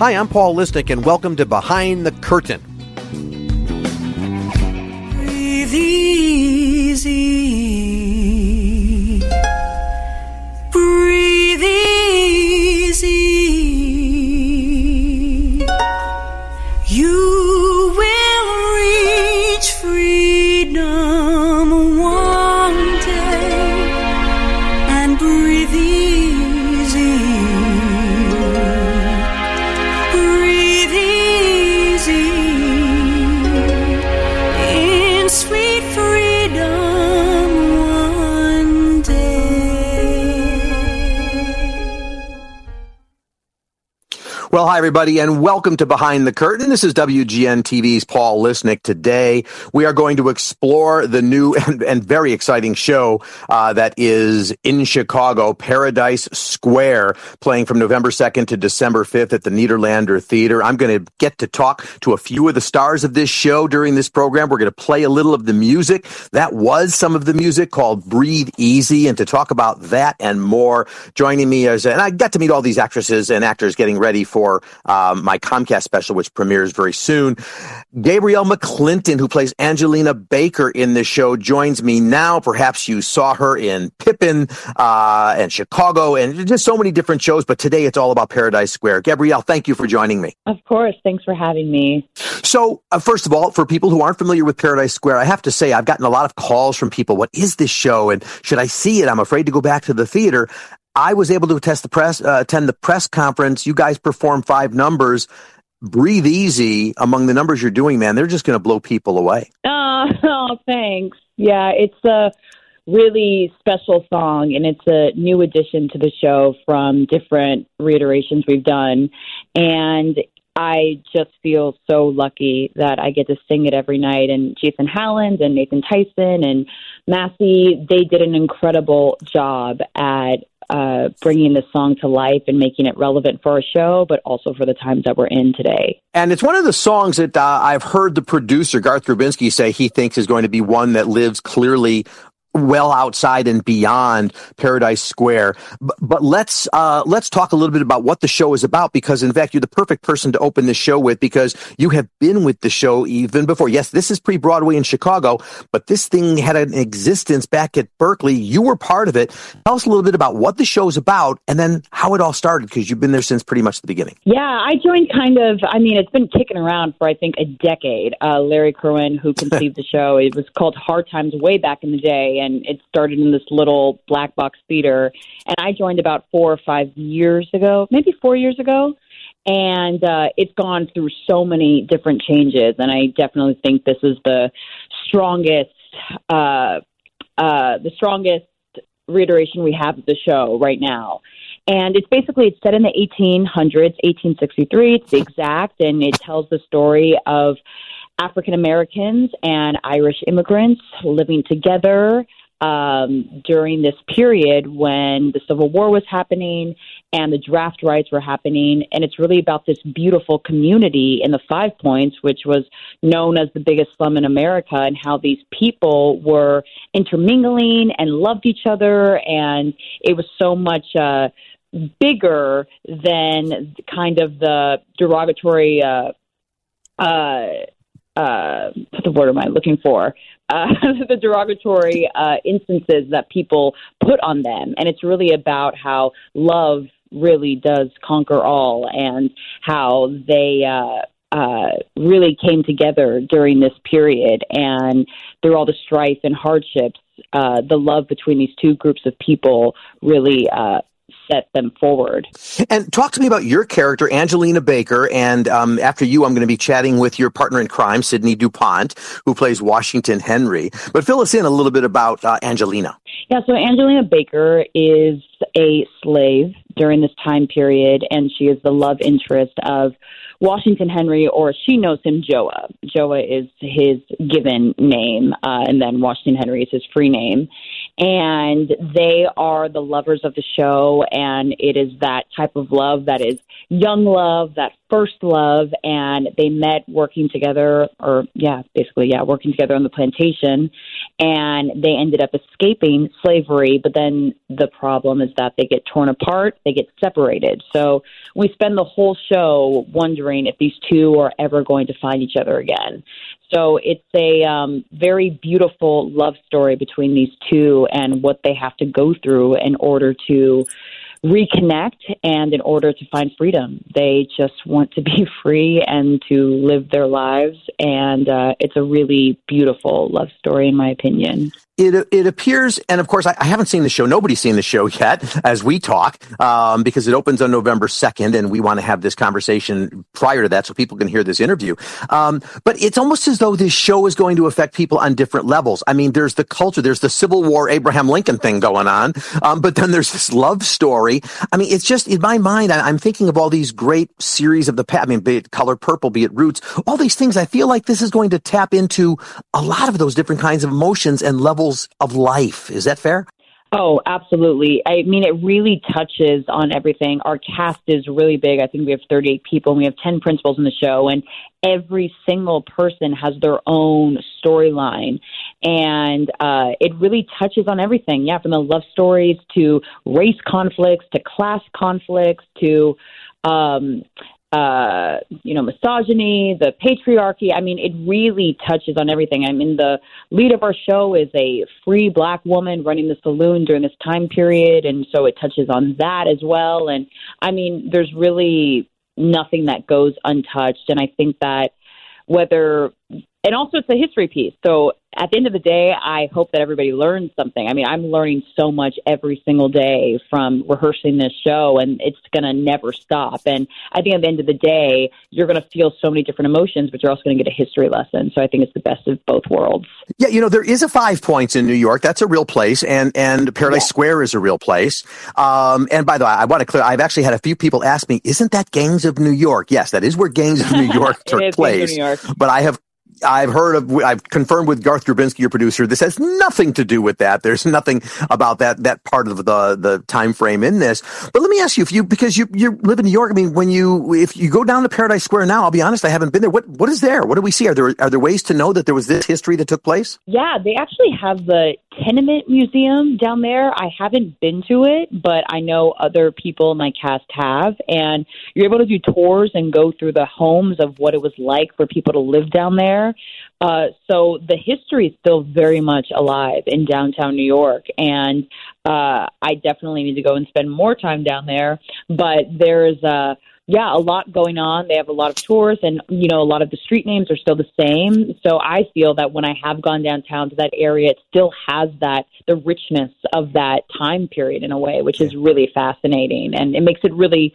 Hi, I'm Paul Lisnek, and welcome to Behind the Curtain. Breathe easy. Everybody, and welcome to Behind the Curtain. This is WGN TV's Paul Lisnek. Today, we are going to explore the new and, and very exciting show uh, that is in Chicago, Paradise Square, playing from November 2nd to December 5th at the Nederlander Theater. I'm going to get to talk to a few of the stars of this show during this program. We're going to play a little of the music. That was some of the music called Breathe Easy. And to talk about that and more, joining me is, and I got to meet all these actresses and actors getting ready for um, my Comcast special, which premieres very soon. Gabrielle McClinton, who plays Angelina Baker in this show, joins me now. Perhaps you saw her in Pippin uh, and Chicago and just so many different shows, but today it's all about Paradise Square. Gabrielle, thank you for joining me. Of course. Thanks for having me. So, uh, first of all, for people who aren't familiar with Paradise Square, I have to say I've gotten a lot of calls from people. What is this show? And should I see it? I'm afraid to go back to the theater. I was able to attend the press, uh, attend the press conference. You guys perform five numbers. Breathe easy among the numbers you're doing, man. They're just going to blow people away. Oh, oh, thanks. Yeah, it's a really special song, and it's a new addition to the show from different reiterations we've done. And I just feel so lucky that I get to sing it every night. And Jason Howland and Nathan Tysen and Masi, they did an incredible job at uh, bringing this song to life and making it relevant for our show, but also for the times that we're in today. And it's one of the songs that uh, I've heard the producer, Garth Drabinsky, say he thinks is going to be one that lives clearly well outside and beyond Paradise Square. But, but let's uh, let's talk a little bit about what the show is about because, in fact, you're the perfect person to open this show with because you have been with the show even before. Yes, this is pre Broadway in Chicago, but this thing had an existence back at Berkeley. You were part of it. Tell us a little bit about what the show is about and then how it all started because you've been there since pretty much the beginning. Yeah, I joined kind of, I mean, it's been kicking around for, I think, a decade. Uh, Larry Kirwan, who conceived the show, it was called Hard Times way back in the day, and it started in this little black box theater. And I joined about four or five years ago, maybe four years ago. And uh, it's gone through so many different changes. And I definitely think this is the strongest, uh, uh, the strongest reiteration we have of the show right now. And it's basically it's set in the 1800s, 1863. It's exact, and it tells the story of African Americans and Irish immigrants living together um, during this period when the Civil War was happening and the draft rights were happening. And it's really about this beautiful community in the Five Points, which was known as the biggest slum in America, and how these people were intermingling and loved each other. And it was so much. Uh, bigger than kind of the derogatory uh, uh, uh, what the word am I looking for? Uh, the derogatory uh, instances that people put on them, and it's really about how love really does conquer all, and how they. Uh, uh, really came together during this period, and through all the strife and hardships, uh, the love between these two groups of people really uh, set them forward. And talk to me about your character, Angelina Baker. And um, after you, I'm going to be chatting with your partner in crime, Sidney DuPont, who plays Washington Henry. But fill us in a little bit about uh, Angelina. Yeah, so Angelina Baker is a slave during this time period, and she is the love interest of Washington Henry, or she knows him Joa. Joa is his given name, uh, and then Washington Henry is his free name. And they are the lovers of the show. And it is that type of love that is young love that first love. And they met working together or yeah basically yeah working together on the plantation. And they ended up escaping slavery. But then the problem is that they get torn apart. They get separated. So we spend the whole show wondering if these two are ever going to find each other again so it's a um, very beautiful love story between these two and what they have to go through in order to reconnect and in order to find freedom. They just want to be free and to live their lives. And uh, it's a really beautiful love story, in my opinion it it appears, and of course, I, I, haven't seen the show. Nobody's seen the show yet as we talk, um, because it opens on November second, and we want to have this conversation prior to that so people can hear this interview. Um, but it's almost as though this show is going to affect people on different levels. I mean, there's the culture, there's the Civil War Abraham Lincoln thing going on, um, but then there's this love story. I mean, it's just in my mind, I, am thinking of all these great series of the past. I mean, be it Color Purple, be it Roots, all these things. I feel like this is going to tap into a lot of those different kinds of emotions and levels levels of life. Is that fair? Oh, absolutely. I mean, it really touches on everything. Our cast is really big. I think we have 38 people and we have 10 principals in the show, and every single person has their own storyline. And uh, it really touches on everything. Yeah, from the love stories to race conflicts to class conflicts to um, uh, you know, misogyny, the patriarchy. I mean, it really touches on everything. I mean, the lead of our show is a free black woman running the saloon during this time period, and so it touches on that as well. And I mean, there's really nothing that goes untouched. And I think that whether and also it's a history piece. So at the end of the day, I hope that everybody learns something. I mean, I'm learning so much every single day from rehearsing this show, and it's going to never stop. And I think at the end of the day, you're going to feel so many different emotions, but you're also going to get a history lesson. So I think it's the best of both worlds. Yeah, you know, there is a Five Points in New York. That's a real place, and and Paradise yeah. Square is a real place. Um, and by the way, I want to clear. I've actually had a few people ask me, "Isn't that Gangs of New York?" Yes, that is where Gangs of New York took place. York. But I have I've heard of, I've confirmed with Garth Drabinsky, your producer, this has nothing to do with that. There's nothing about that, that part of the, the time frame in this. But let me ask you, if you, because you, you live in New York, I mean, when you, if you go down to Paradise Square now, I'll be honest, I haven't been there. What, what is there? What do we see? Are there, are there ways to know that there was this history that took place? Yeah, they actually have the tenement museum down there. I haven't been to it, but I know other people in my cast have. And you're able to do tours and go through the homes of what it was like for people to live down there. Uh, so the history is still very much alive in downtown New York, and uh, I definitely need to go and spend more time down there. But there's uh, yeah, a lot going on. They have a lot of tours, and you know, a lot of the street names are still the same. So I feel that when I have gone downtown to that area, it still has that the richness of that time period in a way, which is really fascinating, and it makes it really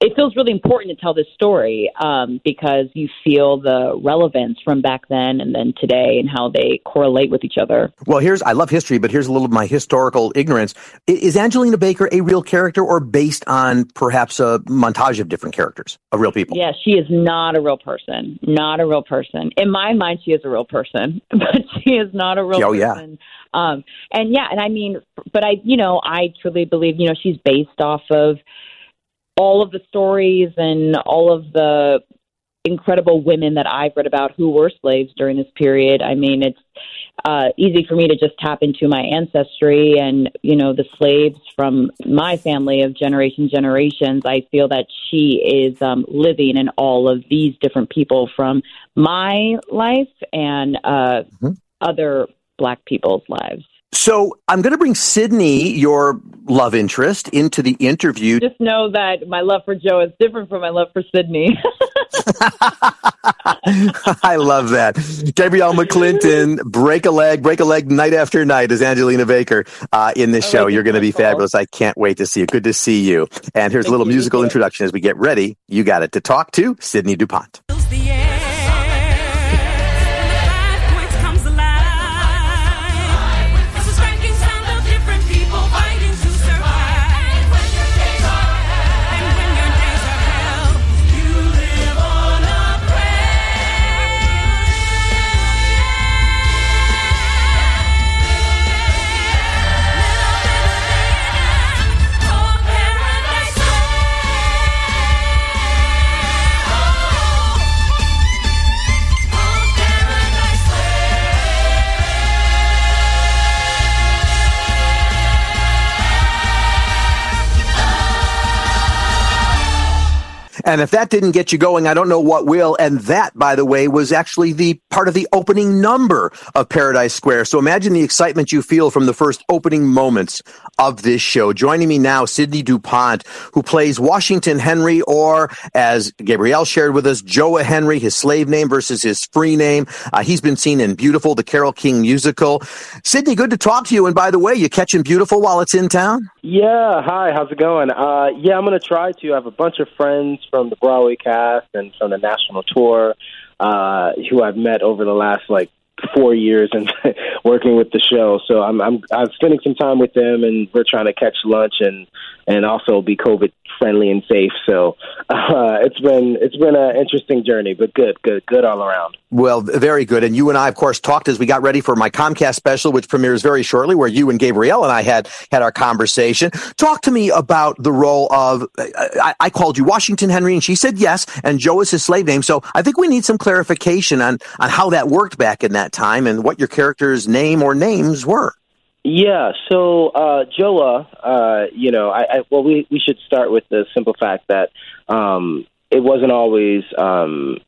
it feels really important to tell this story um, because you feel the relevance from back then and then today and how they correlate with each other. Well, here's I love history, but here's a little of my historical ignorance. Is Angelina Baker a real character or based on perhaps a montage of different characters of real people? Yeah, she is not a real person. Not a real person. In my mind, she is a real person, but she is not a real oh, person. Yeah. Um, and yeah, and I mean, but I, you know, I truly believe, you know, she's based off of all of the stories and all of the incredible women that I've read about who were slaves during this period. I mean, it's uh, easy for me to just tap into my ancestry and, you know, the slaves from my family of generation generations. I feel that she is um, living in all of these different people from my life and uh, mm-hmm. other Black people's lives. So I'm going to bring Sidney, your love interest, into the interview. Just know that my love for Joe is different from my love for Sidney. I love that. Gabrielle McClinton, break a leg, break a leg night after night as Angelina Baker uh, in this show. You're going to be fabulous. I can't wait to see you. Good to see you. And here's Thank a little musical introduction as we get ready. You got it to talk to Sidney DuPont. And if that didn't get you going, I don't know what will. And that, by the way, was actually the part of the opening number of Paradise Square. So imagine the excitement you feel from the first opening moments of this show. Joining me now, Sidney DuPont, who plays Washington Henry, or as Gabrielle shared with us, Joa Henry, his slave name versus his free name. Uh, he's been seen in Beautiful, the Carole King musical. Sidney, good to talk to you. And by the way, you catching Beautiful while it's in town? Yeah, hi, how's it going? Uh, yeah, I'm going to try to. I have a bunch of friends from the Broadway cast and from the national tour uh, who I've met over the last like four years and working with the show. So I'm I'm I'm spending some time with them, and we're trying to catch lunch and and also be COVID friendly and safe. So uh, it's been it's been an interesting journey, but good, good, good all around. Well, very good. And you and I, of course, talked as we got ready for my Comcast special, which premieres very shortly, where you and Gabrielle and I had had our conversation. Talk to me about the role of. I, I called you Washington Henry, and she said yes, and Joe is his slave name. So I think we need some clarification on on how that worked back in that time and what your character's name or names were. Yeah, so uh, Joa, uh, you know, I, I well, we we should start with the simple fact that um, it wasn't always um,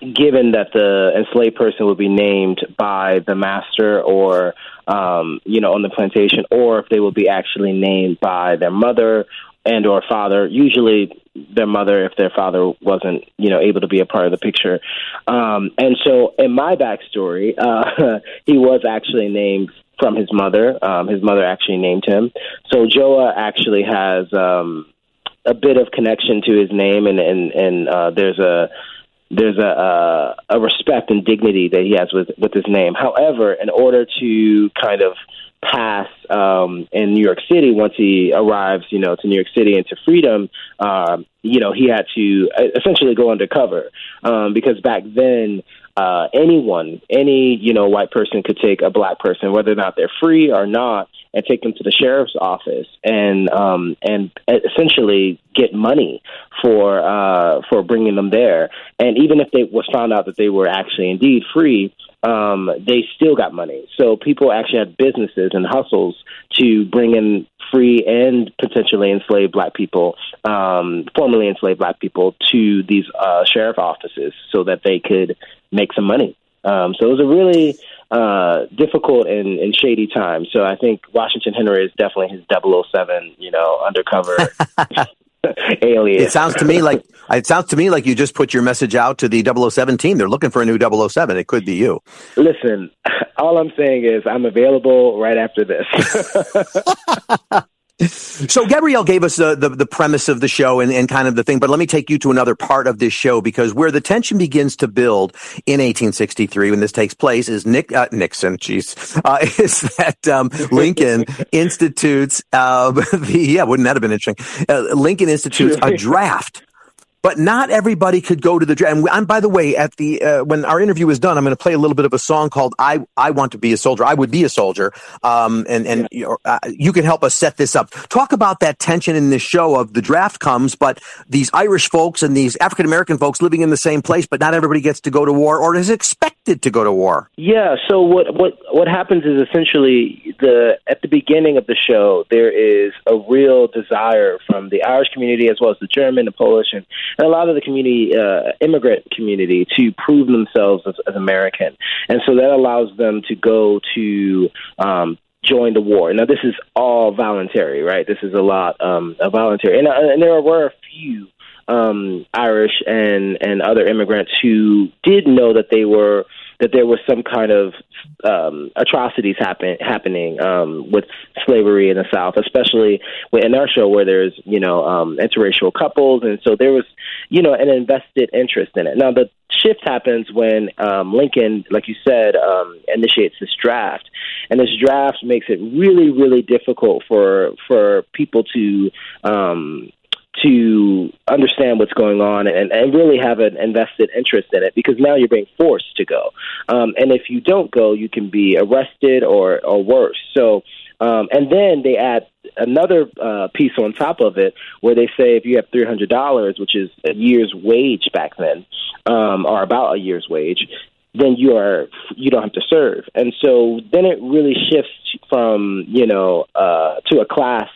given that the enslaved person would be named by the master or um, you know on the plantation, or if they would be actually named by their mother and or father. Usually their mother, if their father wasn't you know able to be a part of the picture. Um, and so in my backstory, uh, he was actually named from his mother. Um, his mother actually named him. So Joa actually has um, a bit of connection to his name, and and and uh, there's a there's a, a a respect and dignity that he has with with his name. However, in order to kind of pass um, in New York City once he arrives, you know, to New York City and to freedom, um, you know, he had to uh, essentially go undercover um, because back then uh, anyone, any you know white person could take a black person, whether or not they're free or not, and take them to the sheriff's office and um, and essentially get money for uh, for bringing them there. And even if they was found out that they were actually indeed free, um, they still got money. So people actually had businesses and hustles to bring in free and potentially enslaved black people, um, formerly enslaved black people, to these uh, sheriff offices so that they could make some money. Um, so it was a really uh, difficult and, and shady time. So I think Washington Henry is definitely his 007, you know, undercover alien. It sounds to me like it sounds to me like you just put your message out to the 007 team. They're looking for a new 007. It could be you. Listen, all I'm saying is I'm available right after this. So Gabrielle gave us the, the, the premise of the show and, and kind of the thing, but let me take you to another part of this show because where the tension begins to build in 1863 when this takes place is Nick uh, Nixon, jeez, uh, is that um, Lincoln institutes uh, the yeah, wouldn't that have been interesting? Uh, Lincoln institutes a draft but not everybody could go to the draft. And, and by the way, at the uh, when our interview is done, I'm going to play a little bit of a song called "I I Want to Be a Soldier." I would be a soldier, um, and and you, uh, you can help us set this up. Talk about that tension in this show of the draft comes, but these Irish folks and these African American folks living in the same place, but not everybody gets to go to war or is expected to go to war. Yeah. So what what what happens is essentially the at the beginning of the show there is a real desire from the Irish community as well as the German, the Polish, and and a lot of the community, uh, immigrant community, to prove themselves as, as American, and so that allows them to go to um, join the war. Now, this is all voluntary, right? This is a lot um, voluntary, and, uh, and there were a few um, Irish and and other immigrants who did know that they were that there was some kind of um, atrocities happen, happening um, with slavery in the South, especially in our show where there's you know um, interracial couples, and so there was you know an invested interest in it. Now the shift happens when um, Lincoln, like you said, um, initiates this draft, and this draft makes it really really difficult for for people to um, to understand what's going on and, and really have an invested interest in it because now you're being forced to go. Um, and if you don't go, you can be arrested or, or worse. So, um, and then they add another uh, piece on top of it where they say if you have $300, which is a year's wage back then, um, or about a year's wage, then you are you don't have to serve. And so then it really shifts from, you know, uh, to a class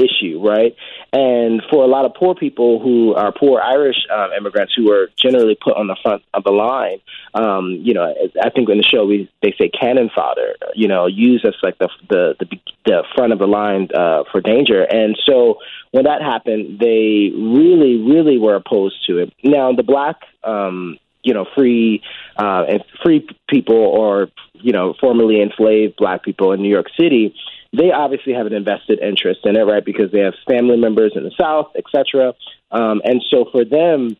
issue, right? And for a lot of poor people who are poor Irish um, immigrants who are generally put on the front of the line, um, you know, I think in the show we they say cannon fodder, you know, used as like the the the, the front of the line uh, for danger. And so when that happened, they really, really were opposed to it. Now the black um, you know free uh, and free people or you know formerly enslaved black people in New York City, they obviously have an invested interest in it, right? Because they have family members in the South, etc. Um, and so for them,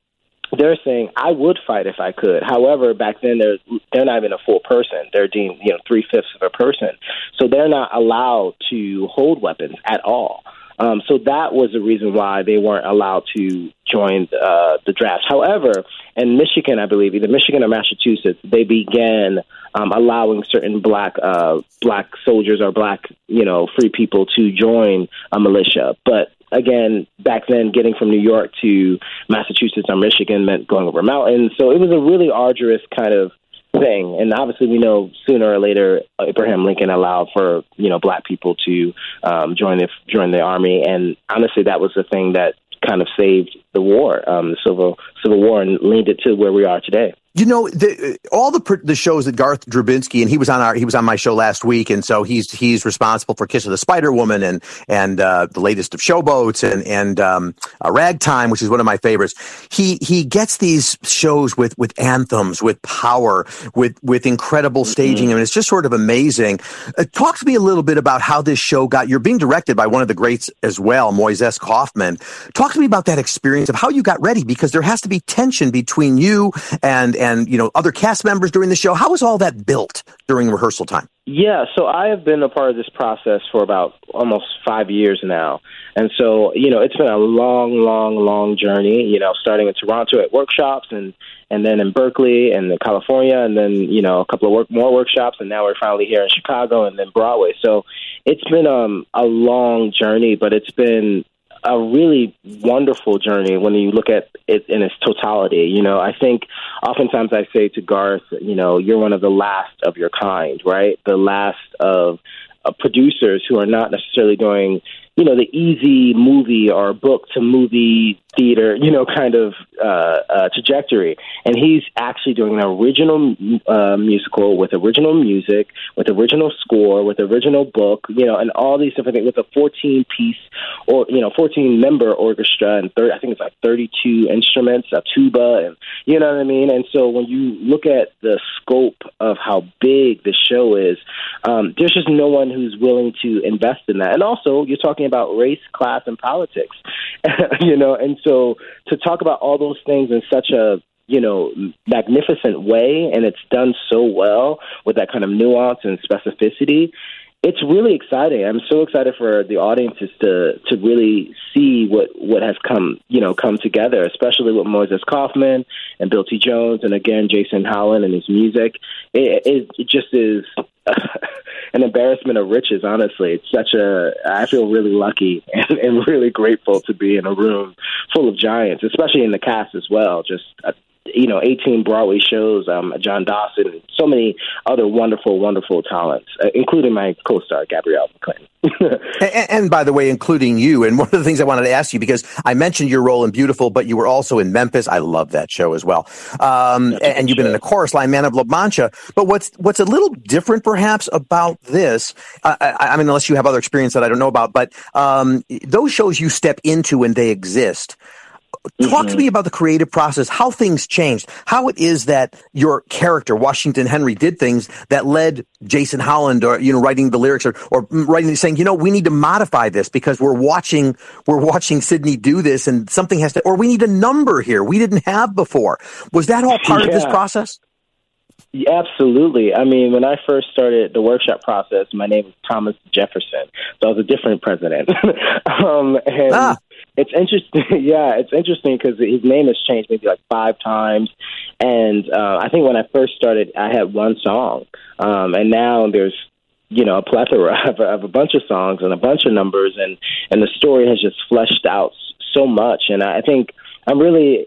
they're saying I would fight if I could. However, back then they're they're not even a full person. They're deemed you know three fifths of a person, so they're not allowed to hold weapons at all. Um, so that was the reason why they weren't allowed to join uh, the draft. However, in Michigan, I believe either Michigan or Massachusetts, they began um, allowing certain black uh, black soldiers or black you know free people to join a militia. But again, back then, getting from New York to Massachusetts or Michigan meant going over mountains. So it was a really arduous kind of thing. And obviously, we know sooner or later Abraham Lincoln allowed for you know black people to um, join the join the army. And honestly, that was the thing that kind of saved the war, um, the civil civil war, and leaned it to where we are today. You know, the, all the the shows that Garth Drabinsky and he was on our he was on my show last week, and so he's he's responsible for Kiss of the Spider Woman and and uh, the latest of Showboats and and um, uh, Ragtime, which is one of my favorites. He he gets these shows with with anthems, with power, with with incredible mm-hmm. staging, mm-hmm. and it's just sort of amazing. Uh, talk to me a little bit about how this show got. You're being directed by one of the greats as well, Moises Kaufman. Talk to me about that experience of how you got ready, because there has to be tension between you and and you know other cast members during the show. How was all that built during rehearsal time? Yeah, so I have been a part of this process for about almost five years now. And so, you know, it's been a long, long, long journey, you know, starting in Toronto at workshops and, and then in Berkeley and in California and then, you know, a couple of work, more workshops and now we're finally here in Chicago and then Broadway. So it's been um, a long journey, but it's been a really wonderful journey when you look at it in its totality. You know, I think oftentimes I say to Garth, you know, you're one of the last of your kind, right? The last of uh, producers who are not necessarily doing you know, the easy movie or book to movie theater, you know, kind of uh, uh, trajectory. And he's actually doing an original uh, musical with original music, with original score, with original book, you know, and all these different things with a 14 piece or, you know, 14 member orchestra and third, I think it's like 32 instruments, a tuba, and you know what I mean? And so when you look at the scope of how big the show is, um, there's just no one who's willing to invest in that. And also, you're talking about race, class, and politics, you know. And so to talk about all those things in such a you know magnificent way, and it's done so well with that kind of nuance and specificity. It's really exciting. I'm so excited for the audiences to to really see what what has come you know come together, especially with Moises Kaufman and Bill T. Jones, and again Jason Howland and his music. It, it, it just is an embarrassment of riches. Honestly, it's such a. I feel really lucky and, and really grateful to be in a room full of giants, especially in the cast as well. Just you know, 18 Broadway shows, um, John Dawson, so many other wonderful, wonderful talents, uh, including my co-star Gabrielle McClinton. and, and, by the way, including you. And one of the things I wanted to ask you because I mentioned your role in Beautiful, but you were also in Memphis. I love that show as well. Um, and, and you've been in the chorus line, Man of La Mancha. But what's what's a little different, perhaps, about this? Uh, I, I, mean, unless you have other experience that I don't know about, but um, those shows you step into and they exist. Talk mm-hmm. to me about the creative process, how things changed, how it is that your character, Washington Henry, did things that led Jason Howland, or, you know, writing the lyrics or, or writing, saying, you know, we need to modify this because we're watching, we're watching Sidney do this and something has to, or we need a number here we didn't have before. Was that all part yeah. of this process? Yeah, absolutely. I mean, when I first started the workshop process, my name was Thomas Jefferson, so I was a different president. um, and ah it's interesting. yeah, it's interesting because his name has changed maybe like five times, and uh, I think when I first started, I had one song, um, and now there's you know a plethora of, of a bunch of songs and a bunch of numbers, and and the story has just fleshed out so much, and I think I'm really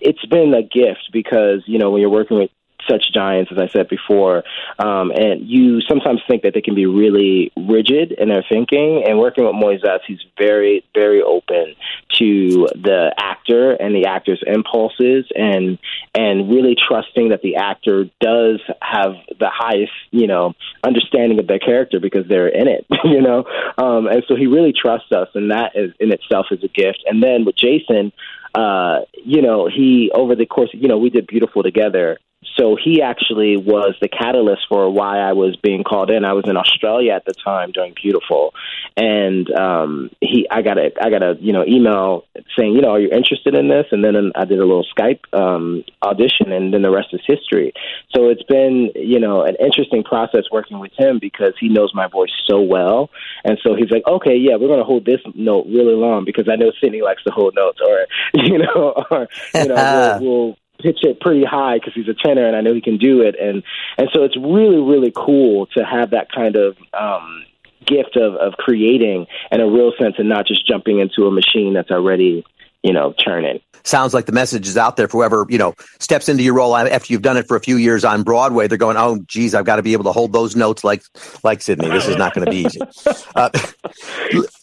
it's been a gift because you know when you're working with such giants, as I said before, um, and you sometimes think that they can be really rigid in their thinking. And working with Moises, he's very, very open to the actor and the actor's impulses, and and really trusting that the actor does have the highest, you know, understanding of their character because they're in it, you know. Um, and so he really trusts us, and that is in itself is a gift. And then with Jason, uh, you know, he over the course, you know, we did beautiful together, so he actually was the catalyst for why I was being called in. I was in Australia at the time during Beautiful, and um, he I got a I got a you know email saying you know are you interested in this? And then I did a little Skype um, audition, and then the rest is history. So it's been you know an interesting process working with him because he knows my voice so well, and so he's like, okay, yeah, we're going to hold this note really long because I know Sidney likes to hold notes, or you know, or you know, we'll, we'll pitch it pretty high because he's a tenor and I know he can do it. And and so it's really really cool to have that kind of um, gift of of creating in a real sense and not just jumping into a machine that's already you know churning sounds like the message is out there for whoever you know steps into your role after you've done it for a few years on Broadway. They're going, oh, geez, I've got to be able to hold those notes like like Sidney. This is not going to be easy. Uh,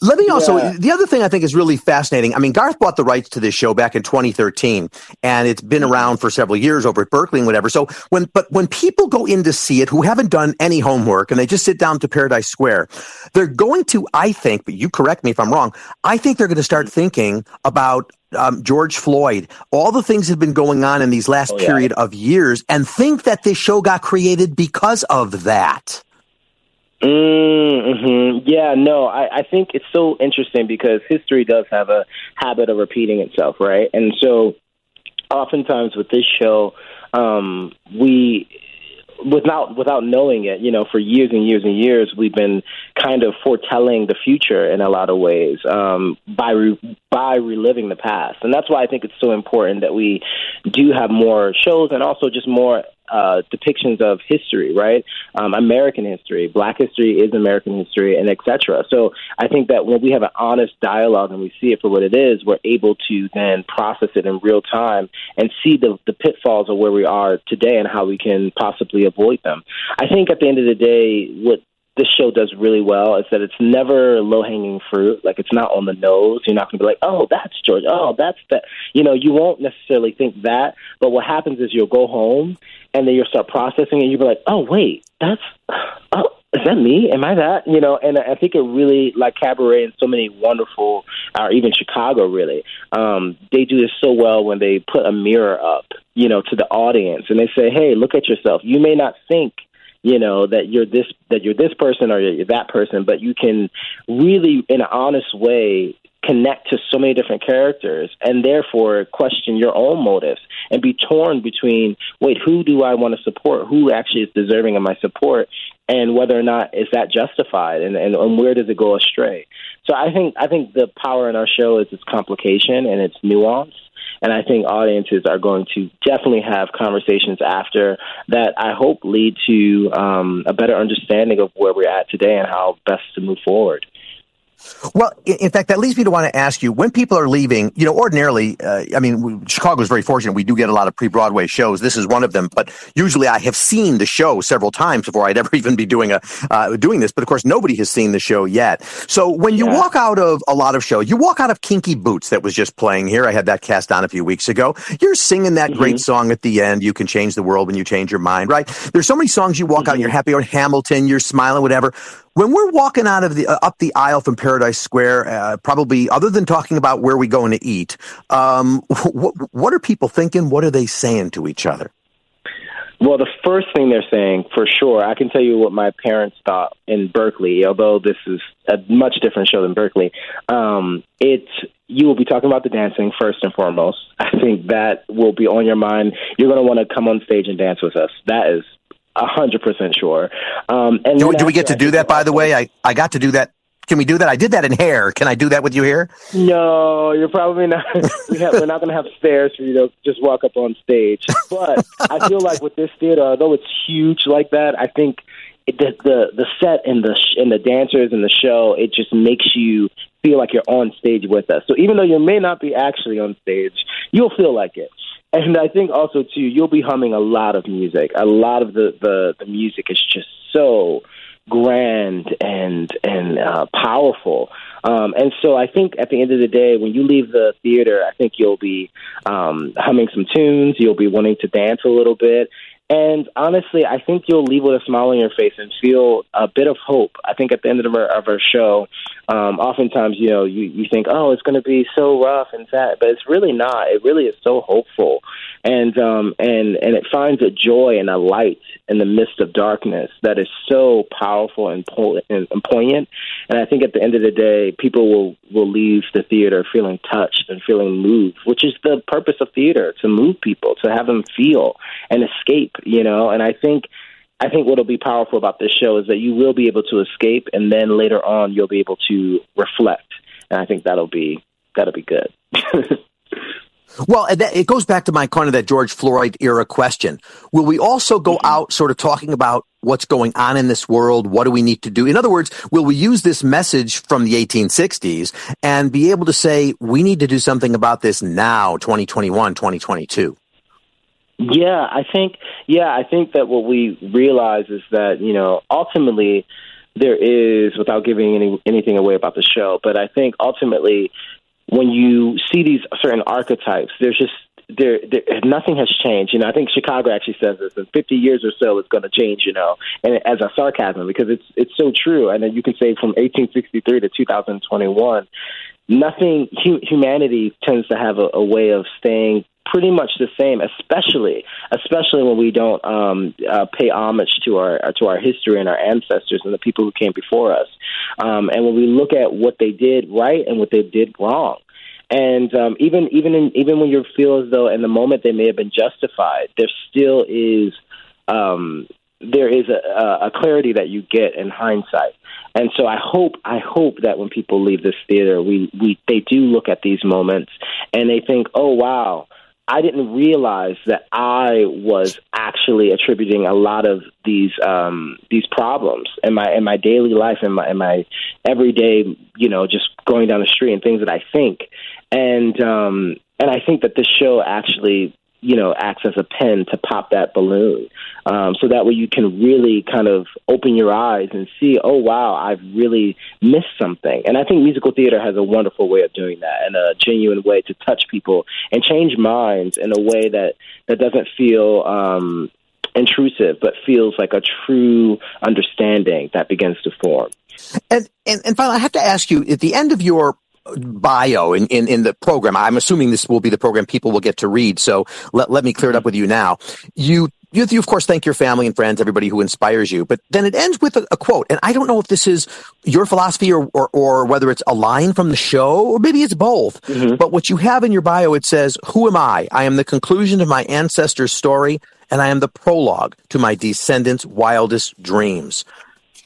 let me also yeah. the other thing I think is really fascinating. I mean, Garth bought the rights to this show back in 2013, and it's been around for several years over at Berkeley and whatever. So when but when people go in to see it who haven't done any homework and they just sit down to Paradise Square, they're going to, I think, but you correct me if I'm wrong. I think they're going to start thinking about um, George Floyd, all the things that have been going on in these last oh, yeah. period of years, and think that this show got created because of that. Mm-hmm. Yeah, no, I, I think it's so interesting because history does have a habit of repeating itself, right? And so, oftentimes with this show, um, we without without knowing it, you know, for years and years and years, we've been kind of foretelling the future in a lot of ways um, by re- by reliving the past, and that's why I think it's so important that we do have more shows and also just more uh, depictions of history, right? Um, American history, Black history is American history, and etc. So I think that when we have an honest dialogue and we see it for what it is, we're able to then process it in real time and see the, the pitfalls of where we are today and how we can possibly avoid them. I think at the end of the day, what this show does really well is that it's never low hanging fruit. Like it's not on the nose. You're not going to be like, oh, that's George. Oh, that's that. You know, you won't necessarily think that. But what happens is you'll go home and then you'll start processing and you'll be like, oh, wait, that's, oh, is that me? Am I that? You know, and I think it really, like Cabaret and so many wonderful, or even Chicago, really, um, they do this so well when they put a mirror up, you know, to the audience and they say, hey, look at yourself. You may not think you know that you're this that you're this person or you're that person but you can really in an honest way connect to so many different characters and therefore question your own motives and be torn between wait who do i want to support? Who actually is deserving of my support? And whether or not is that justified? And, and, and where does it go astray so i think i think the power in our show is its complication and its nuance and I think audiences are going to definitely have conversations after that I hope lead to um, a better understanding of where we're at today and how best to move forward. Well, in fact, that leads me to want to ask you when people are leaving, you know, ordinarily, uh, I mean, Chicago is very fortunate. We do get a lot of pre Broadway shows. This is one of them, but usually I have seen the show several times before I'd ever even be doing a, uh, doing this. But of course, nobody has seen the show yet. So when you yeah. walk out of a lot of shows, you walk out of Kinky Boots that was just playing here. I had that cast on a few weeks ago. You're singing that mm-hmm. great song at the end. You can change the world when you change your mind, right? There's so many songs you walk mm-hmm. out and you're happy or Hamilton, you're smiling, whatever when we're walking out of the uh, up the aisle from Paradise Square, uh, probably other than talking about where we're going to eat, um, what, what are people thinking? What are they saying to each other? Well, the first thing they're saying, for sure, I can tell you what my parents thought in Berkeley. Although this is a much different show than Berkeley, um, it's you will be talking about the dancing first and foremost. I think that will be on your mind. You're going to want to come on stage and dance with us. That is hundred percent sure. Um, and do, do we get to do that? By the way, I I got to do that. Can we do that? I did that in hair. Can I do that with you here? No, you're probably not. we have, we're not going to have stairs for you to just walk up on stage. But I feel like with this theater, although it's huge like that, I think it, the, the the set and the sh- and the dancers and the show, it just makes you feel like you're on stage with us. So even though you may not be actually on stage, you'll feel like it. And I think also too, you'll be humming a lot of music. A lot of the the, the music is just so grand and and uh, powerful. Um, and so I think at the end of the day, when you leave the theater, I think you'll be um, humming some tunes. You'll be wanting to dance a little bit. And honestly, I think you'll leave with a smile on your face and feel a bit of hope. I think at the end of our, of our show, um, oftentimes, you know, you, you think, oh, it's going to be so rough and sad, but it's really not. It really is so hopeful, and um, and and it finds a joy and a light in the midst of darkness that is so powerful and, po- and, and poignant. And I think at the end of the day, people will will leave the theater feeling touched and feeling moved, which is the purpose of theater to move people, to have them feel and escape, you know. And I think I think what'll be powerful about this show is that you will be able to escape, and then later on you'll be able to reflect. And I think that'll be that'll be good. Well, it goes back to my kind of that George Floyd era question. Will we also go mm-hmm. out sort of talking about what's going on in this world? What do we need to do? In other words, will we use this message from the 1860s and be able to say, we need to do something about this now, 2021, 2022? Yeah, I think yeah, I think that what we realize is that, you know, ultimately there is without giving any anything away about the show, but I think ultimately when you see these certain archetypes, there's just there, there nothing has changed. You know, I think Chicago actually says this in 50 years or so it's going to change. You know, and as a sarcasm because it's it's so true. And then you can say from 1863 to 2021, nothing. humanity tends to have a, a way of staying pretty much the same, especially especially when we don't um, uh, pay homage to our uh, to our history and our ancestors and the people who came before us. Um, and when we look at what they did right and what they did wrong, and um, even even in, even when you feel as though in the moment they may have been justified, there still is um, there is a, a clarity that you get in hindsight. And so I hope I hope that when people leave this theater, we, we they do look at these moments and they think, oh wow, I didn't realize that I was actually attributing a lot of these um, these problems in my in my daily life in my in my everyday, you know, just going down the street and things that I think, and um, and I think that this show actually you know, acts as a pen to pop that balloon. Um, so that way you can really kind of open your eyes and see, oh, wow, I've really missed something. And I think musical theater has a wonderful way of doing that and a genuine way to touch people and change minds in a way that, that doesn't feel um, intrusive, but feels like a true understanding that begins to form. And, and, and finally, I have to ask you at the end of your bio in, in, in the program. I'm assuming this will be the program people will get to read. So let, let me clear it up with you now. You, you, you, of course, thank your family and friends, everybody who inspires you. But then it ends with a, a quote. And I don't know if this is your philosophy or, or, or, whether it's a line from the show or maybe it's both. Mm-hmm. But what you have in your bio, it says, Who am I? I am the conclusion of my ancestors' story and I am the prologue to my descendants' wildest dreams.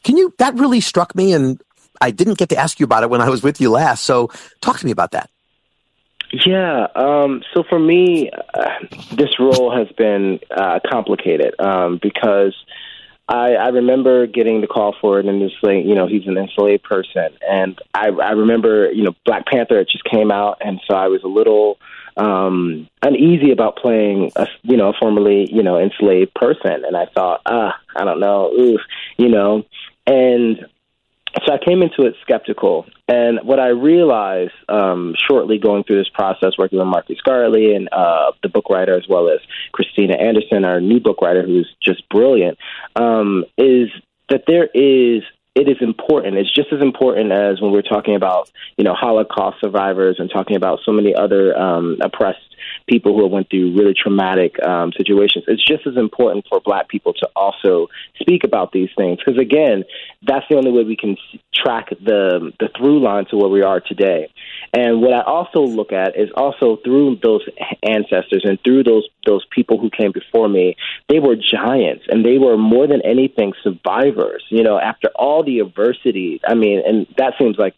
Can you, that really struck me and I didn't get to ask you about it when I was with you last. So talk to me about that. Yeah. Um, so for me, uh, this role has been uh, complicated um, because I, I remember getting the call for it, and just like you know, he's an enslaved person, and I, I remember you know Black Panther it just came out, and so I was a little um uneasy about playing a you know a formerly you know enslaved person, and I thought ah I don't know oof you know and so I came into it skeptical. And what I realized um, shortly going through this process, working with Marcus Gardley and uh, the book writer, as well as Christina Anderson, our new book writer, who's just brilliant, um, is that there is it is important. It's just as important as when we're talking about, you know, Holocaust survivors and talking about so many other um, oppressed people who have went through really traumatic um, situations. It's just as important for Black people to also speak about these things because, again, that's the only way we can track the the through line to where we are today. And what I also look at is also through those ancestors and through those those people who came before me, they were giants and they were more than anything survivors. You know, after all the adversity, I mean, and that seems like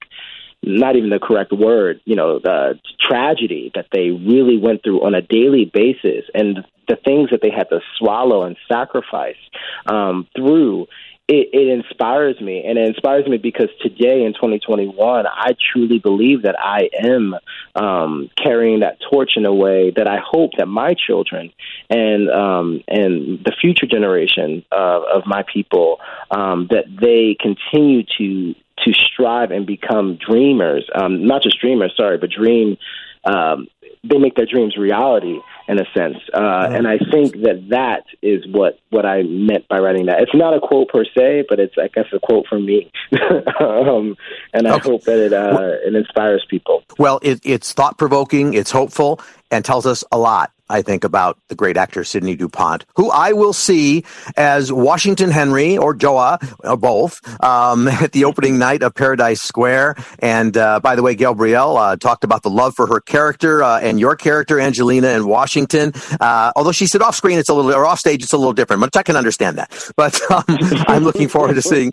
not even the correct word, you know, the tragedy that they really went through on a daily basis and the things that they had to swallow and sacrifice um, through it, it inspires me, and it inspires me because today in 2021, I truly believe that I am um, carrying that torch in a way that I hope that my children and um, and the future generation of, of my people um, that they continue to to strive and become dreamers, um, not just dreamers, sorry, but dream. Um, they make their dreams reality in a sense. Uh, and I think that that is what, what I meant by writing that. It's not a quote per se, but it's, I guess, a quote from me. um, and I Okay. hope that it, uh, it inspires people. Well, it, it's thought provoking, it's hopeful, and tells us a lot, I think, about the great actor Sidney DuPont, who I will see as Washington Henry or Joa, or both, um, at the opening night of Paradise Square. And uh, by the way, Gabrielle uh, talked about the love for her character uh, and your character, Angelina, in Washington. Uh, although she said off screen, it's a little, or off stage, it's a little different, but I can understand that. But um, I'm looking forward to seeing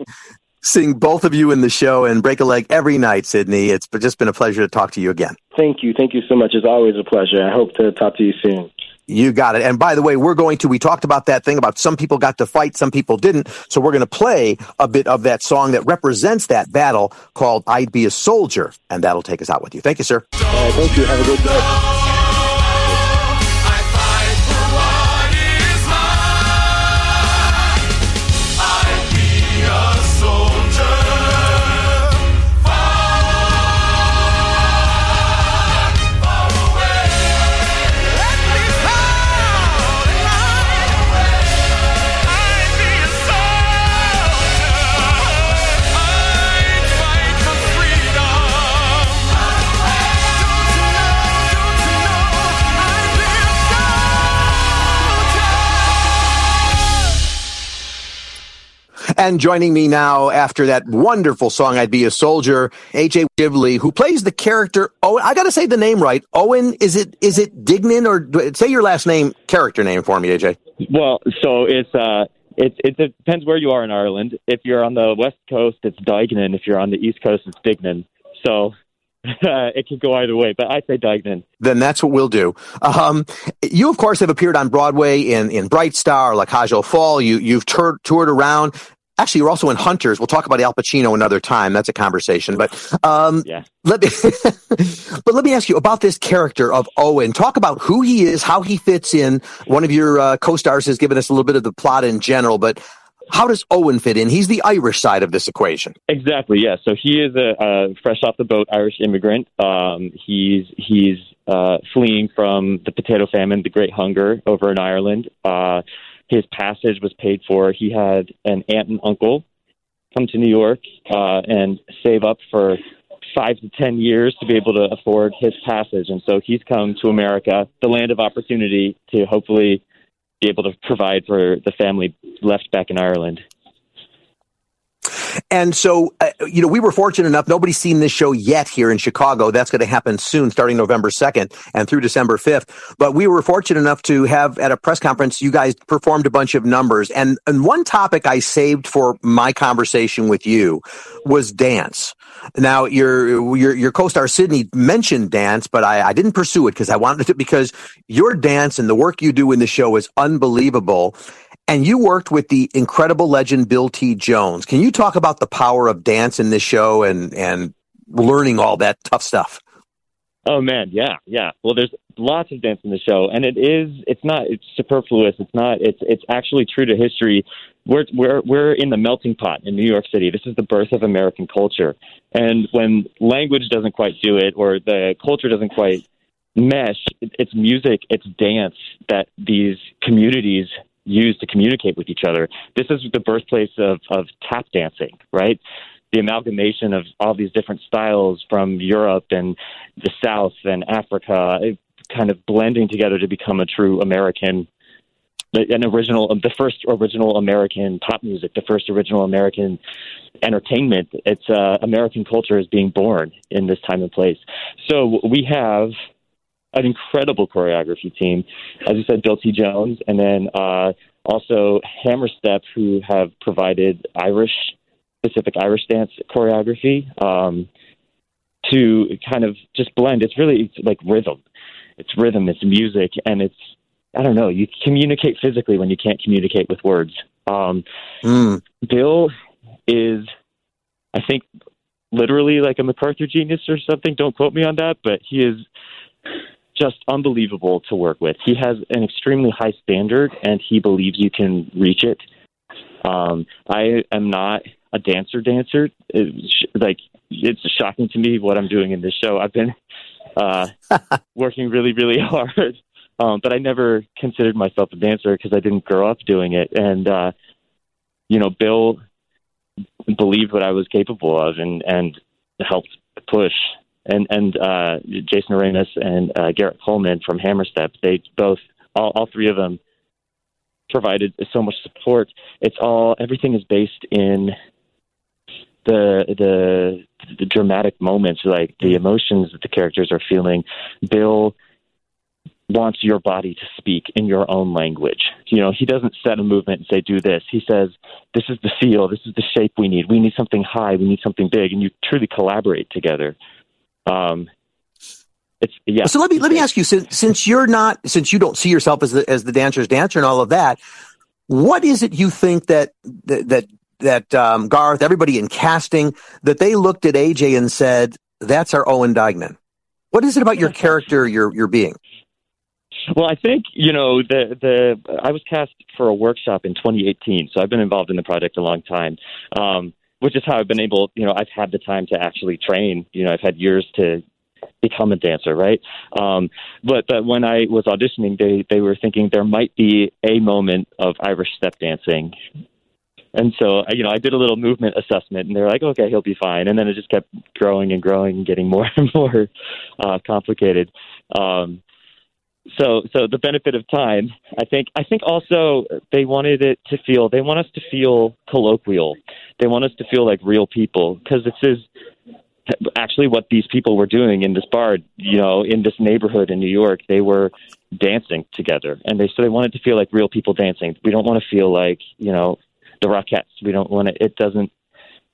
seeing both of you in the show and break a leg every night, Sidney. It's just been a pleasure to talk to you again. Thank you. Thank you so much. It's always a pleasure. I hope to talk to you soon. You got it. And by the way, we're going to, we talked about that thing about some people got to fight, some people didn't. So we're going to play a bit of that song that represents that battle called I'd Be a Soldier. And that'll take us out with you. Thank you, sir. Right, thank you. Have a good day. And joining me now after that wonderful song, I'd Be a Soldier, AJ Shively, who plays the character. Oh, I got to say the name right. Owen, is it, is it Dignan or say your last name, character name for me, AJ? Well, so it's uh, it it depends where you are in Ireland. If you're on the west coast, it's Dignan. If you're on the east coast, it's Dignan. So it could go either way, but I say Dignan. then that's what we'll do. Um, you, of course, have appeared on Broadway in, in Bright Star, La Cage aux Folles. You, you've toured, toured around. Actually, you're also in Hunters. We'll talk about Al Pacino another time. That's a conversation. But um, Yeah. let me, but let me ask you about this character of Owen. Talk about who he is, how he fits in. One of your uh, co-stars has given us a little bit of the plot in general, but how does Owen fit in? He's the Irish side of this equation. Exactly. Yeah. So he is a, a fresh off the boat Irish immigrant. Um, he's he's uh, fleeing from the potato famine, the Great Hunger over in Ireland. Uh, his passage was paid for. He had an aunt and uncle come to New York uh, and save up for five to ten years to be able to afford his passage, and so he's come to America, the land of opportunity, to hopefully be able to provide for the family left back in Ireland. And so, uh, you know, we were fortunate enough, nobody's seen this show yet here in Chicago. That's going to happen soon, starting November 2nd and through December 5th. But we were fortunate enough to have at a press conference, you guys performed a bunch of numbers. And, and one topic I saved for my conversation with you was dance. Now, your, your, your co-star Sidney mentioned dance, but I, I didn't pursue it because I wanted to, because your dance and the work you do in the show is unbelievable. And you worked with the incredible legend Bill T. Jones. Can you talk about the power of dance in this show and and learning all that tough stuff? Oh man, yeah, yeah. Well, there's lots of dance in the show, and it is. It's not. It's superfluous. It's not. It's. It's actually true to history. We're we're we're in the melting pot in New York City. This is the birth of American culture, and when language doesn't quite do it, or the culture doesn't quite mesh, it's music, it's dance that these communities use to communicate with each other. This is the birthplace of of tap dancing, right? The amalgamation of all these different styles from Europe and the South and Africa, kind of blending together to become a true American, an original, the first original American pop music, the first original American entertainment. It's uh, American culture is being born in this time and place. So we have an incredible choreography team, as you said, Bill T. Jones, and then uh, also Hammerstep, who have provided Irish specific Irish dance choreography um, to kind of just blend. It's really it's like rhythm. It's rhythm. It's music, and it's I don't know. You communicate physically when you can't communicate with words. Um, Mm. Bill is, I think, literally like a MacArthur genius or something. Don't quote me on that, but he is just unbelievable to work with. He has an extremely high standard, and he believes you can reach it. Um, I am not a dancer dancer. It's, like it's shocking to me what I'm doing in this show. I've been uh, working really, really hard, um, but I never considered myself a dancer because I didn't grow up doing it. And uh, you know, Bill believed what I was capable of, and and helped push. And and uh, Jason Oremus and uh, Garrett Coleman from Hammerstep, they both, all, all three of them, provided so much support. It's all everything is based in the the the dramatic moments, like the emotions that the characters are feeling. Bill wants your body to speak in your own language. You know, he doesn't set a movement and say, do this. He says, this is the feel, this is the shape we need. We need something high, we need something big, and you truly collaborate together. Um, it's yeah. So let me let me ask you since since you're not since you don't see yourself as the as the dancer's dancer and all of that, what is it you think that that that, that um, Garth, everybody in casting, that they looked at AJ and said, "That's our Owen Duignan." What is it about your character, your your being? Well, I think you know the the I was cast for a workshop in 2018, so I've been involved in the project a long time, um, which is how I've been able. You know, I've had the time to actually train. You know, I've had years to become a dancer, right? Um, but but when I was auditioning, they they were thinking there might be a moment of Irish step dancing. And so, you know, I did a little movement assessment, and they're like, "Okay, he'll be fine." And then it just kept growing and growing, and getting more and more uh, complicated. Um, so so the benefit of time i think i think also they wanted it to feel they want us to feel colloquial they want us to feel like real people because this is actually what these people were doing in this bar you know in this neighborhood in new york they were dancing together and they so they wanted to feel like real people dancing we don't want to feel like you know the rockettes. We don't want it. it doesn't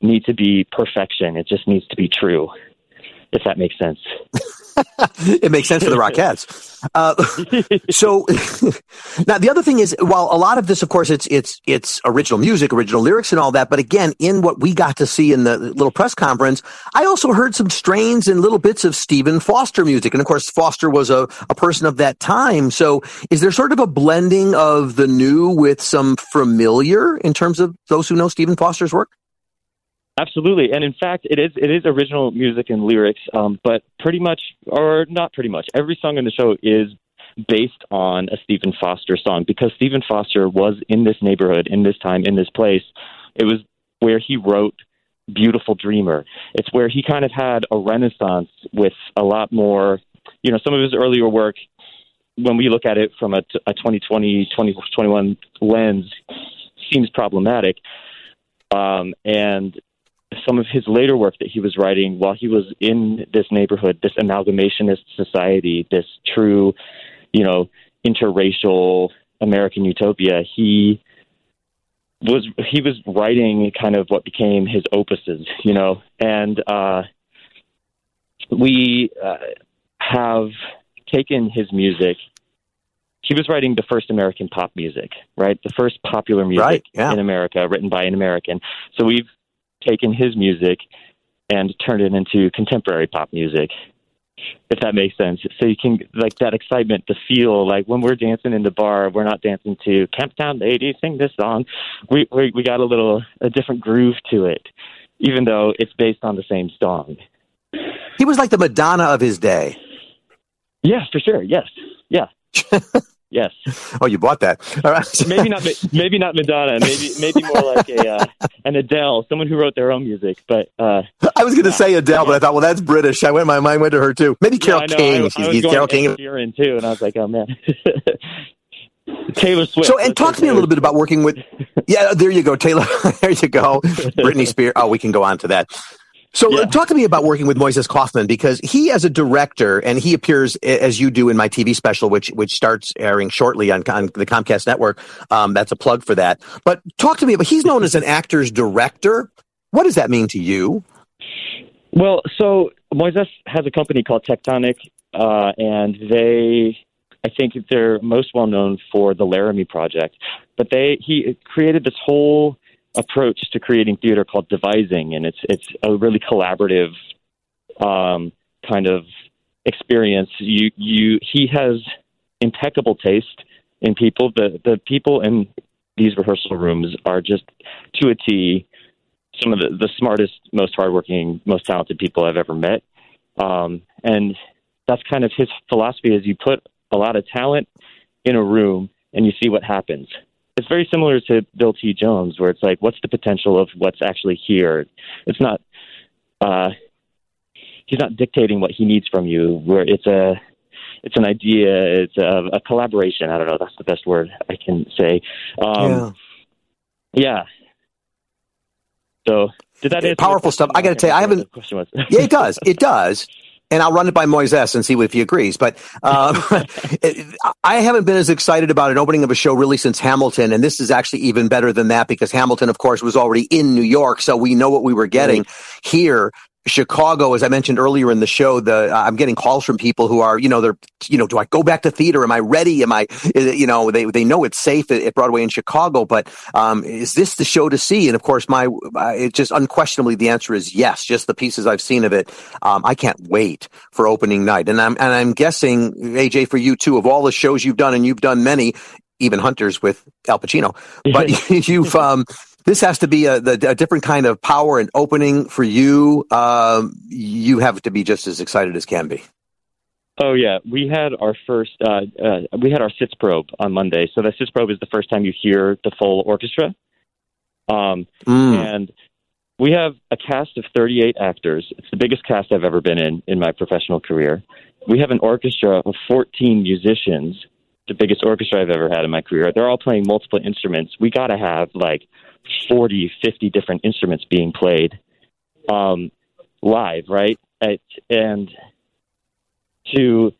need to be perfection. It just needs to be true if that makes sense it makes sense for the Rockettes. Uh, so now the other thing is, while a lot of this, of course, it's it's it's original music, original lyrics, and all that. But again, in what we got to see in the little press conference, I also heard some strains and little bits of Stephen Foster music, and of course, Foster was a, a person of that time. So, is there sort of a blending of the new with some familiar in terms of those who know Stephen Foster's work? Absolutely, and in fact, it is it is original music and lyrics, um, but pretty much, or not pretty much, every song in the show is based on a Stephen Foster song because Stephen Foster was in this neighborhood, in this time, in this place. It was where he wrote "Beautiful Dreamer." It's where he kind of had a renaissance with a lot more, you know, some of his earlier work. When we look at it from a, a 2020, 2021 lens, seems problematic. Um, and some of his later work that he was writing while he was in this neighborhood, this amalgamationist society, this true, you know, interracial American utopia, he was he was writing kind of what became his opuses, you know, and uh, we uh, have taken his music. He was writing the first American pop music, right? The first popular music Right, yeah. in America, written by an American. So we've taken his music and turned it into contemporary pop music if that makes sense. So you can like that excitement the feel like when we're dancing in the bar we're not dancing to camptown lady sing this song. We we, we got a little a different groove to it even though it's based on the same song. He was like the Madonna of his day. yeah for sure. Yes. Yeah yes Oh, you bought that. All right. maybe not maybe not madonna maybe maybe more like a uh, an adele someone who wrote their own music but uh I was going to say Adele, but I thought, well, that's British. I went, my mind went to her too. Maybe Carole Yeah, I. King. I, I She's was he's going Carole King. Sheeran too, and I was like, oh man. Taylor Swift. So, and talk to me a little bit about working with. Yeah, there you go, Taylor. there you go, Britney Spears. Oh, we can go on to that. So, uh, Yeah. talk to me about working with Moises Kaufman because he, as a director, and he appears as you do in my TV special, which which starts airing shortly on, on the Comcast network. Um, that's a plug for that. But talk to me about. He's known as an actor's director. What does that mean to you? Well, so Moises has a company called Tectonic, uh, and they, I think they're most well known for the Laramie Project. but they he created this whole approach to creating theater called devising, and it's it's a really collaborative um, kind of experience. You you he has impeccable taste in people. The the people in these rehearsal rooms are just to a T some of the, the smartest, most hardworking, most talented people I've ever met. Um, and that's kind of his philosophy is you put a lot of talent in a room and you see what happens. It's very similar to Bill T. Jones, where it's like, what's the potential of what's actually here? It's not, uh, he's not dictating what he needs from you. Where it's a, it's an idea, it's a, a collaboration. I don't know. That's the best word I can say. Um, yeah. yeah. So did that Powerful stuff. I gotta tell you, I haven't- the question was. Yeah, it does. It does. And I'll run it by Moises and see if he agrees. But um, it- I haven't been as excited about an opening of a show really since Hamilton. And this is actually even better than that because Hamilton, of course, was already in New York. So we know what we were getting here. Chicago, as I mentioned earlier in the show, the I'm getting calls from people who are, you know, they're, you know, do I go back to theater? Am I ready? Am I, you know, they they know it's safe at, at Broadway in Chicago, but um, is this the show to see? And of course, my uh, it just unquestionably the answer is yes. Just the pieces I've seen of it, um, I can't wait for opening night. And I'm and I'm guessing AJ for you too. Of all the shows you've done, and you've done many, even Hunters with Al Pacino, but you've um, this has to be a, the, a different kind of power and opening for you. Um, you have to be just as excited as can be. Oh yeah, we had our first. Uh, uh, we had our sitzprobe on Monday. So the sitzprobe is the first time you hear the full orchestra. Um, Mm. and we have a cast of 38 actors. It's the biggest cast I've ever been in in my professional career. We have an orchestra of 14 musicians, the biggest orchestra I've ever had in my career. They're all playing multiple instruments. We got to have like 40, 50 different instruments being played um, live, right? And to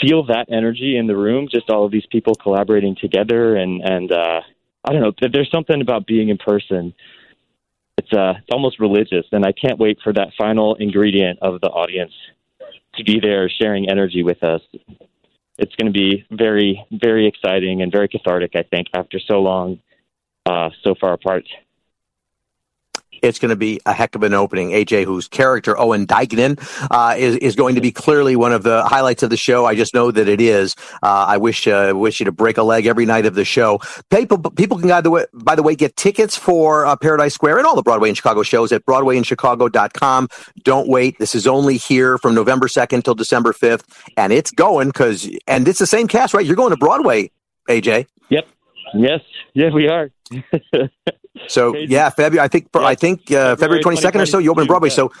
feel that energy in the room, just all of these people collaborating together, and and uh, I don't know, there's something about being in person. It's uh, it's almost religious, and I can't wait for that final ingredient of the audience to be there, sharing energy with us. It's going to be very, very exciting and very cathartic. I think after so long, uh, so far apart. It's going to be a heck of an opening. AJ, whose character Owen Duignan uh, is is going to be clearly one of the highlights of the show. I just know that it is. Uh, I wish uh, wish you to break a leg every night of the show. People people can by the way, by the way get tickets for uh, Paradise Square and all the Broadway in Chicago shows at BroadwayInChicago.com. Don't wait. This is only here from November second till December fifth, and it's going because and it's the same cast, right? You're going to Broadway, AJ. Yep. Yes. Yeah, we are. So yeah, February. I think Yeah. I think uh, February twenty second or so. You open 2022, Broadway. yeah. So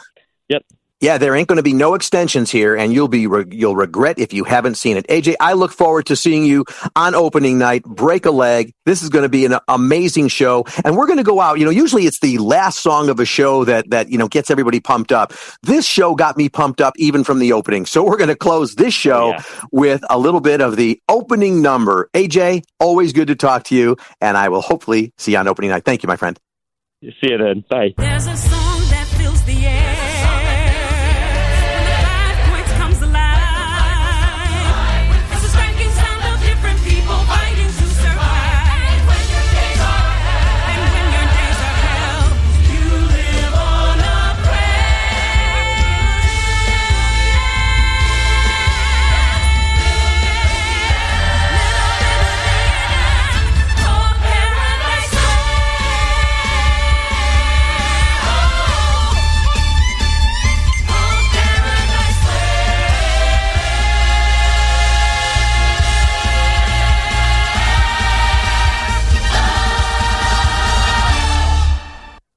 Yep. Yeah, there ain't going to be no extensions here, and you'll be re- you'll regret if you haven't seen it. AJ, I look forward to seeing you on opening night. Break a leg. This is going to be an amazing show, and we're going to go out. You know, usually it's the last song of a show that that you know gets everybody pumped up. This show got me pumped up even from the opening. So we're going to close this show oh, Yeah. with a little bit of the opening number. AJ, always good to talk to you, and I will hopefully see you on opening night. Thank you, my friend. See you then. Bye.